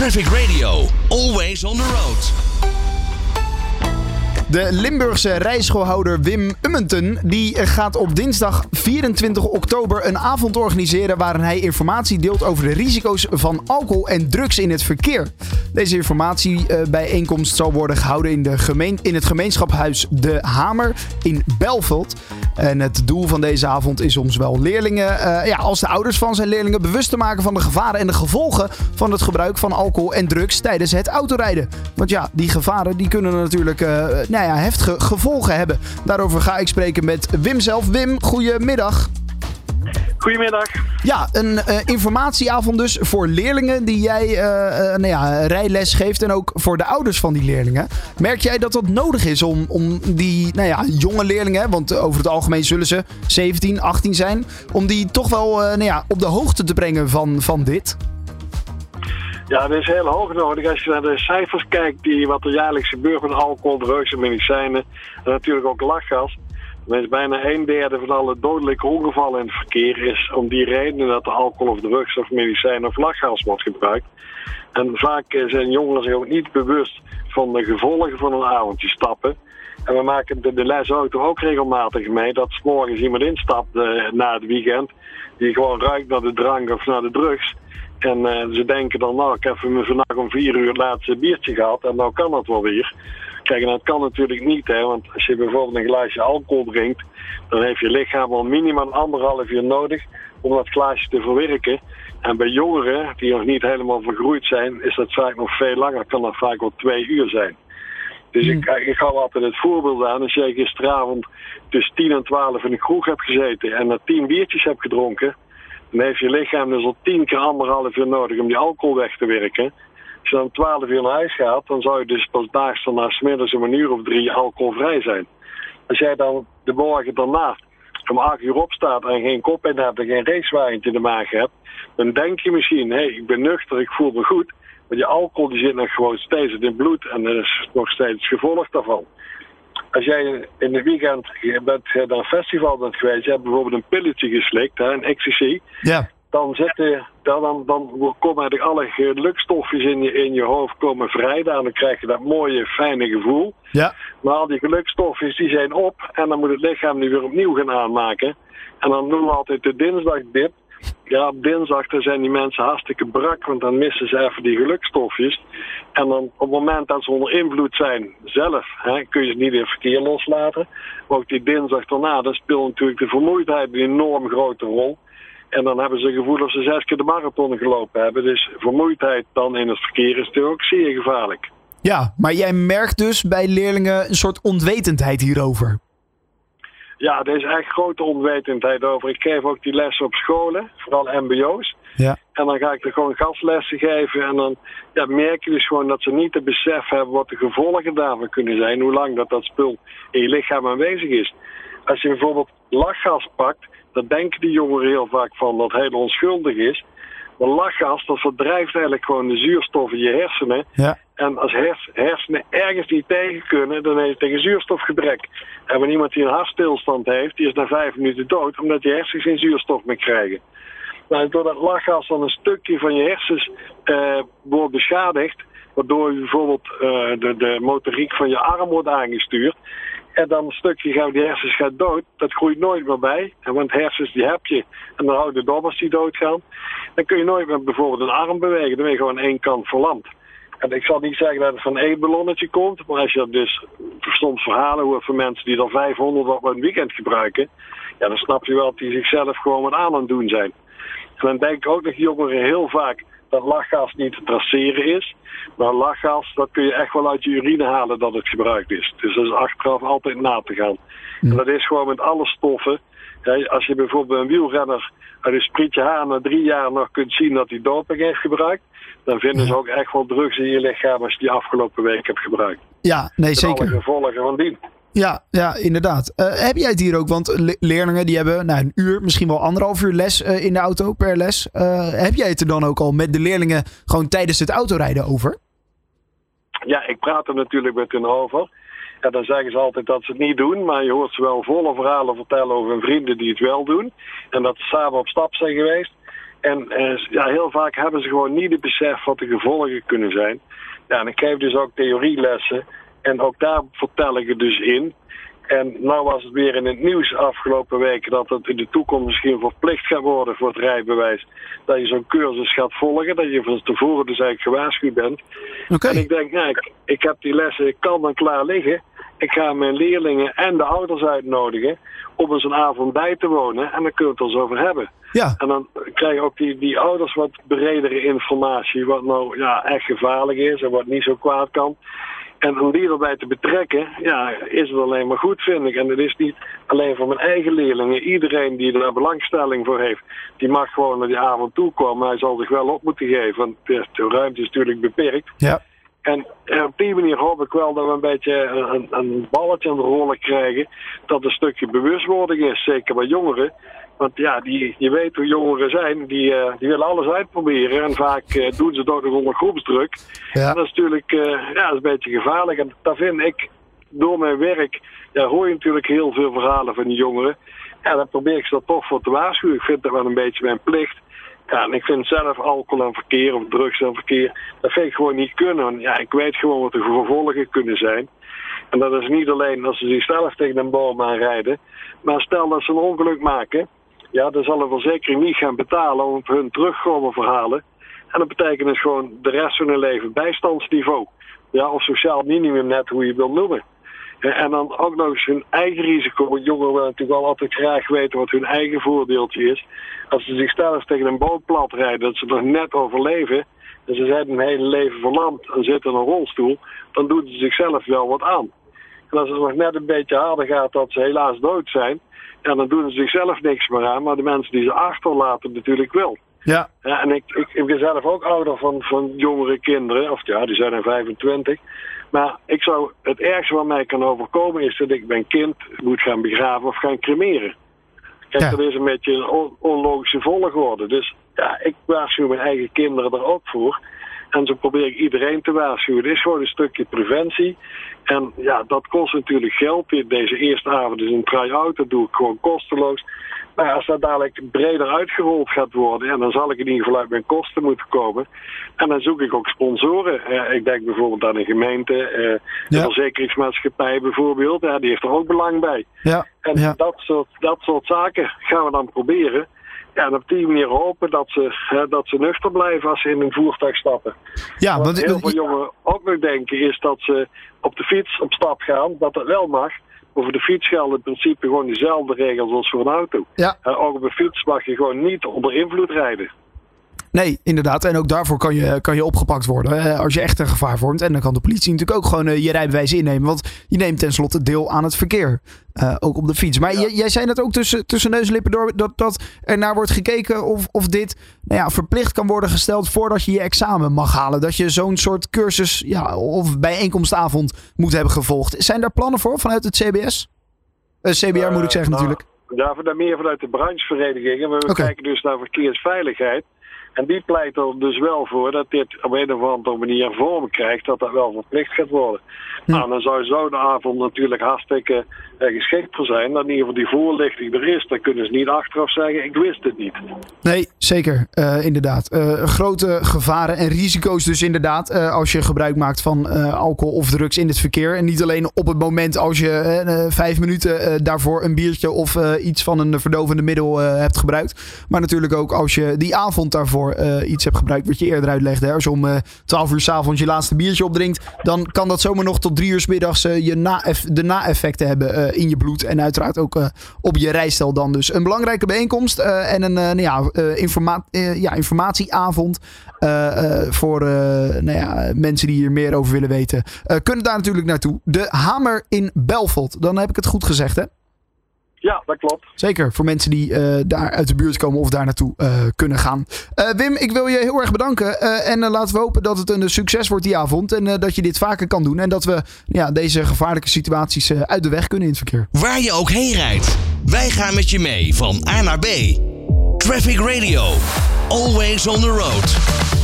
Traffic Radio, always on the road. De Limburgse rijschoolhouder Wim Ummenten die gaat op dinsdag 24 oktober een avond organiseren waarin hij informatie deelt over de risico's van alcohol en drugs in het verkeer. Deze informatiebijeenkomst zal worden gehouden in, de gemeen, in het gemeenschapshuis De Hamer in Belveld. En het doel van deze avond is om zowel leerlingen uh, ja, als de ouders van zijn leerlingen bewust te maken van de gevaren en de gevolgen van het gebruik van alcohol en drugs tijdens het autorijden. Want ja, die gevaren die kunnen natuurlijk uh, nou ja, heftige gevolgen hebben. Daarover ga ik spreken met Wim zelf. Wim, goedemiddag. Goedemiddag. Ja, een uh, informatieavond dus voor leerlingen die jij uh, uh, nou ja, rijles geeft en ook voor de ouders van die leerlingen. Merk jij dat dat nodig is om, om die nou ja, jonge leerlingen, want over het algemeen zullen ze 17, 18 zijn, om die toch wel nou ja, op de hoogte te brengen van, van dit? Ja, dat is heel hoog nodig. Als je naar de cijfers kijkt, die, wat er jaarlijks gebeurt met alcohol, drugs en medicijnen, en natuurlijk ook lachgas, dan is bijna een derde van alle dodelijke ongevallen in het verkeer is om die reden dat er alcohol of drugs of medicijn of lachgas wordt gebruikt. En vaak zijn jongeren zich ook niet bewust van de gevolgen van een avondje stappen. En we maken de, de lesauto ook regelmatig mee dat s morgens iemand instapt uh, na het weekend die gewoon ruikt naar de drank of naar de drugs. En uh, ze denken dan, nou, ik heb vannacht om vier uur het laatste biertje gehad en nou kan dat wel weer. Kijk, en dat kan natuurlijk niet, hè, want als je bijvoorbeeld een glaasje alcohol drinkt, dan heeft je lichaam al minimaal anderhalf uur nodig om dat glaasje te verwerken. En bij jongeren die nog niet helemaal vergroeid zijn, is dat vaak nog veel langer, kan dat vaak wel twee uur zijn. Dus ik, ik hou altijd het voorbeeld aan. Als jij gisteravond tussen 10 en 12 in een kroeg hebt gezeten en er 10 biertjes hebt gedronken, dan heeft je lichaam dus al 10 keer anderhalf uur nodig om die alcohol weg te werken. Als je dan 12 uur naar huis gaat, dan zou je dus pas daags daarna smiddags om een uur of drie alcoholvrij zijn. Als jij dan de morgen daarna om 8 uur opstaat en geen kop in hebt en geen racewaaientje in de maag hebt, dan denk je misschien, hé, hey, ik ben nuchter, ik voel me goed. Maar je alcohol die zit nog gewoon steeds in het bloed en dat is nog steeds gevolg daarvan. Als jij in het weekend bent, naar een festival bent geweest, je hebt bijvoorbeeld een pilletje geslikt, hè, een ecstasy, ja. Dan, zitten, dan, dan, dan komen eigenlijk alle gelukstofjes in je, in je hoofd komen vrij. Dan krijg je dat mooie, fijne gevoel. Ja. Maar al die gelukstofjes die zijn op en dan moet het lichaam die weer opnieuw gaan aanmaken. En dan doen we altijd de dinsdagdip. Ja, op dinsdag dan zijn die mensen hartstikke brak, want dan missen ze even die gelukstofjes. En dan op het moment dat ze onder invloed zijn zelf, hè, kun je ze niet in verkeer loslaten. Maar ook die dinsdag daarna, dan speelt natuurlijk de vermoeidheid een enorm grote rol. En dan hebben ze het gevoel dat ze zes keer de marathon gelopen hebben. Dus vermoeidheid dan in het verkeer is natuurlijk ook zeer gevaarlijk. Ja, maar jij merkt dus bij leerlingen een soort onwetendheid hierover. Ja, er is echt grote onwetendheid over. Ik geef ook die lessen op scholen, vooral mbo's. Ja. En dan ga ik er gewoon gastlessen geven. En dan ja, merk je dus gewoon dat ze niet het besef hebben wat de gevolgen daarvan kunnen zijn. Hoe lang dat dat spul in je lichaam aanwezig is. Als je bijvoorbeeld lachgas pakt, dan denken die jongeren heel vaak van dat het heel onschuldig is. Maar lachgas, dat verdrijft eigenlijk gewoon de zuurstof in je hersenen. Ja. En als hers, hersenen ergens niet tegen kunnen, dan heeft je tegen zuurstofgebrek. En wanneer iemand die een hartstilstand heeft, die is na vijf minuten dood, omdat je hersens geen zuurstof meer krijgen. Nou, doordat lachgas dan een stukje van je hersens uh, wordt beschadigd, waardoor je bijvoorbeeld uh, de, de motoriek van je arm wordt aangestuurd, en dan een stukje gaat die hersens gaat dood, dat groeit nooit meer bij. En want hersens die heb je en dan houden de dobbers die doodgaan. Dan kun je nooit meer bijvoorbeeld een arm bewegen, dan ben je gewoon één kant verlamd. En ik zal niet zeggen dat het van één ballonnetje komt, maar als je dat dus soms verhalen hoort van mensen die er 500 op een weekend gebruiken, ja, dan snap je wel dat die zichzelf gewoon wat aan aan het doen zijn. En dan denk ik ook dat jongeren heel vaak dat lachgas niet te traceren is. Maar lachgas, dat kun je echt wel uit je urine halen dat het gebruikt is. Dus dat is achteraf altijd na te gaan. En dat is gewoon met alle stoffen. Als je bijvoorbeeld een wielrenner uit een sprietje haar na drie jaar nog kunt zien dat hij doping heeft gebruikt, dan vinden ze ook echt wel drugs in je lichaam als je die afgelopen week hebt gebruikt. Ja, nee, Met zeker. alle gevolgen van dien. Ja, ja inderdaad. Uh, heb jij het hier ook? Want le leerlingen die hebben nou, een uur, misschien wel anderhalf uur les uh, in de auto per les. Uh, heb jij het er dan ook al met de leerlingen gewoon tijdens het autorijden over? Ja, ik praat er natuurlijk met hen over. En dan zeggen ze altijd dat ze het niet doen. Maar je hoort ze wel volle verhalen vertellen over hun vrienden die het wel doen. En dat ze samen op stap zijn geweest. En ja, heel vaak hebben ze gewoon niet het besef wat de gevolgen kunnen zijn. Ja, en ik geef dus ook theorielessen. En ook daar vertel ik het dus in. En nou was het weer in het nieuws afgelopen weken dat het in de toekomst misschien verplicht gaat worden voor het rijbewijs. Dat je zo'n cursus gaat volgen, dat je van tevoren dus eigenlijk gewaarschuwd bent. Okay. En ik denk, nou, ik, ik heb die lessen, ik kan dan klaar liggen. Ik ga mijn leerlingen en de ouders uitnodigen om eens een avond bij te wonen. En dan kunnen we het er eens over hebben. Ja. En dan krijgen ook die, die ouders wat bredere informatie. Wat nou ja, echt gevaarlijk is en wat niet zo kwaad kan. En om die erbij te betrekken, ja, is het alleen maar goed, vind ik. En het is niet alleen voor mijn eigen leerlingen. Iedereen die er belangstelling voor heeft, die mag gewoon naar die avond toe komen. Hij zal zich wel op moeten geven, want de ruimte is natuurlijk beperkt. Ja. En op die manier hoop ik wel dat we een beetje een, een balletje aan de rollen krijgen. Dat een stukje bewustwording is, zeker bij jongeren. Want ja, die, je weet hoe jongeren zijn, die, uh, die willen alles uitproberen. En vaak uh, doen ze dat nog onder groepsdruk. Ja. En dat is natuurlijk uh, ja, dat is een beetje gevaarlijk. En daar vind ik, door mijn werk, ja, hoor je natuurlijk heel veel verhalen van die jongeren. Ja, dan probeer ik ze dat toch voor te waarschuwen. Ik vind dat wel een beetje mijn plicht. Ja, en ik vind zelf alcohol en verkeer of drugs en verkeer, dat vind ik gewoon niet kunnen. Ja, ik weet gewoon wat de gevolgen kunnen zijn. En dat is niet alleen als ze zichzelf tegen een boom aanrijden. Maar stel dat ze een ongeluk maken, ja, dan zal de verzekering niet gaan betalen om hun terugkomen verhalen. En dat betekent dus gewoon de rest van hun leven bijstandsniveau. Ja, of sociaal minimum net, hoe je het wil noemen. En dan ook nog eens hun eigen risico. Want jongeren willen natuurlijk wel altijd graag weten wat hun eigen voordeeltje is. Als ze zichzelf tegen een boot plat rijden, dat ze nog net overleven. En ze zijn hun hele leven verlamd en zitten in een rolstoel. Dan doen ze zichzelf wel wat aan. En als het nog net een beetje harder gaat dat ze helaas dood zijn. Ja, dan doen ze zichzelf niks meer aan. Maar de mensen die ze achterlaten natuurlijk wel. Ja. ja en ik, ik, ik ben zelf ook ouder van, van jongere kinderen. Of ja, die zijn er 25. Maar ik zou, het ergste wat mij kan overkomen is dat ik mijn kind moet gaan begraven of gaan cremeren. Kijk, Ja. dat is een beetje een on- onlogische volgorde. Dus ja, ik waarschuw mijn eigen kinderen er ook voor. En zo probeer ik iedereen te waarschuwen. Het is gewoon een stukje preventie. En ja, dat kost natuurlijk geld. Deze eerste avond is een try-out. Dat doe ik gewoon kosteloos. Maar als dat dadelijk breder uitgerold gaat worden, ja, dan zal ik in ieder geval uit mijn kosten moeten komen. En dan zoek ik ook sponsoren. Eh, ik denk bijvoorbeeld aan een gemeente, eh, de Ja. verzekeringsmaatschappij bijvoorbeeld. Ja, die heeft er ook belang bij. Ja. En Ja. dat, soort, dat soort zaken gaan we dan proberen. Ja, en op die manier hopen dat ze, hè, dat ze nuchter blijven als ze in een voertuig stappen. Ja, Wat want heel veel jongeren ook nog denken is dat ze op de fiets op stap gaan, dat dat wel mag. Maar voor de fiets gelden in principe gewoon dezelfde regels als voor een auto. Ja. En ook op een fiets mag je gewoon niet onder invloed rijden. Nee, inderdaad. En ook daarvoor kan je, kan je opgepakt worden. Als je echt een gevaar vormt. En dan kan de politie natuurlijk ook gewoon eh, je rijbewijs innemen. Want je neemt tenslotte deel aan het verkeer. eh, ook op de fiets. Maar jij, jij zei net ook tussen, tussen neus en lippen door. Dat, dat er naar wordt gekeken of, of dit nou ja, verplicht kan worden gesteld. voordat je je examen mag halen. Dat je zo'n soort cursus ja, of bijeenkomstavond moet hebben gevolgd. Zijn daar plannen voor vanuit het CBS? Eh, CBR moet ik zeggen nou, natuurlijk. Ja, meer vanuit de brancheverenigingen. We kijken dus naar verkeersveiligheid. En die pleit er dus wel voor dat dit op een of andere manier vorm krijgt, dat dat wel verplicht gaat worden. Hm. Nou, dan zou zo'n avond natuurlijk hartstikke eh, geschikt voor zijn. Dat in ieder geval die voorlichting er is. Dan kunnen ze niet achteraf zeggen, ik wist het niet. Nee, zeker. eh, inderdaad. Eh, grote gevaren en risico's dus inderdaad. eh, als je gebruik maakt van alcohol of drugs in het verkeer. En niet alleen op het moment als je vijf minuten daarvoor een biertje of iets van een verdovende middel hebt gebruikt. Maar natuurlijk ook als je die avond daarvoor eh, iets hebt gebruikt wat je eerder uitlegde. Hè. Als je om eh 12 uur s'avonds je laatste biertje opdrinkt. Dan kan dat zomaar nog tot drie uur s middags eh, je na de na-effecten hebben in je bloed. En uiteraard ook op je rijstijl dan dus. Een belangrijke bijeenkomst en een nou ja, informa ja, informatieavond voor nou ja, mensen die hier meer over willen weten. kunnen daar natuurlijk naartoe. De Hamer in Belfort. Dan heb ik het goed gezegd hè? Ja, dat klopt. Zeker voor mensen die eh, daar uit de buurt komen of daar naartoe eh, kunnen gaan. Eh, Wim, ik wil je heel erg bedanken. eh, en laten we hopen dat het een succes wordt die avond. En eh, dat je dit vaker kan doen. En dat we ja, deze gevaarlijke situaties eh, uit de weg kunnen in het verkeer. Waar je ook heen rijdt. Wij gaan met je mee van A naar B. Traffic Radio. Always on the road.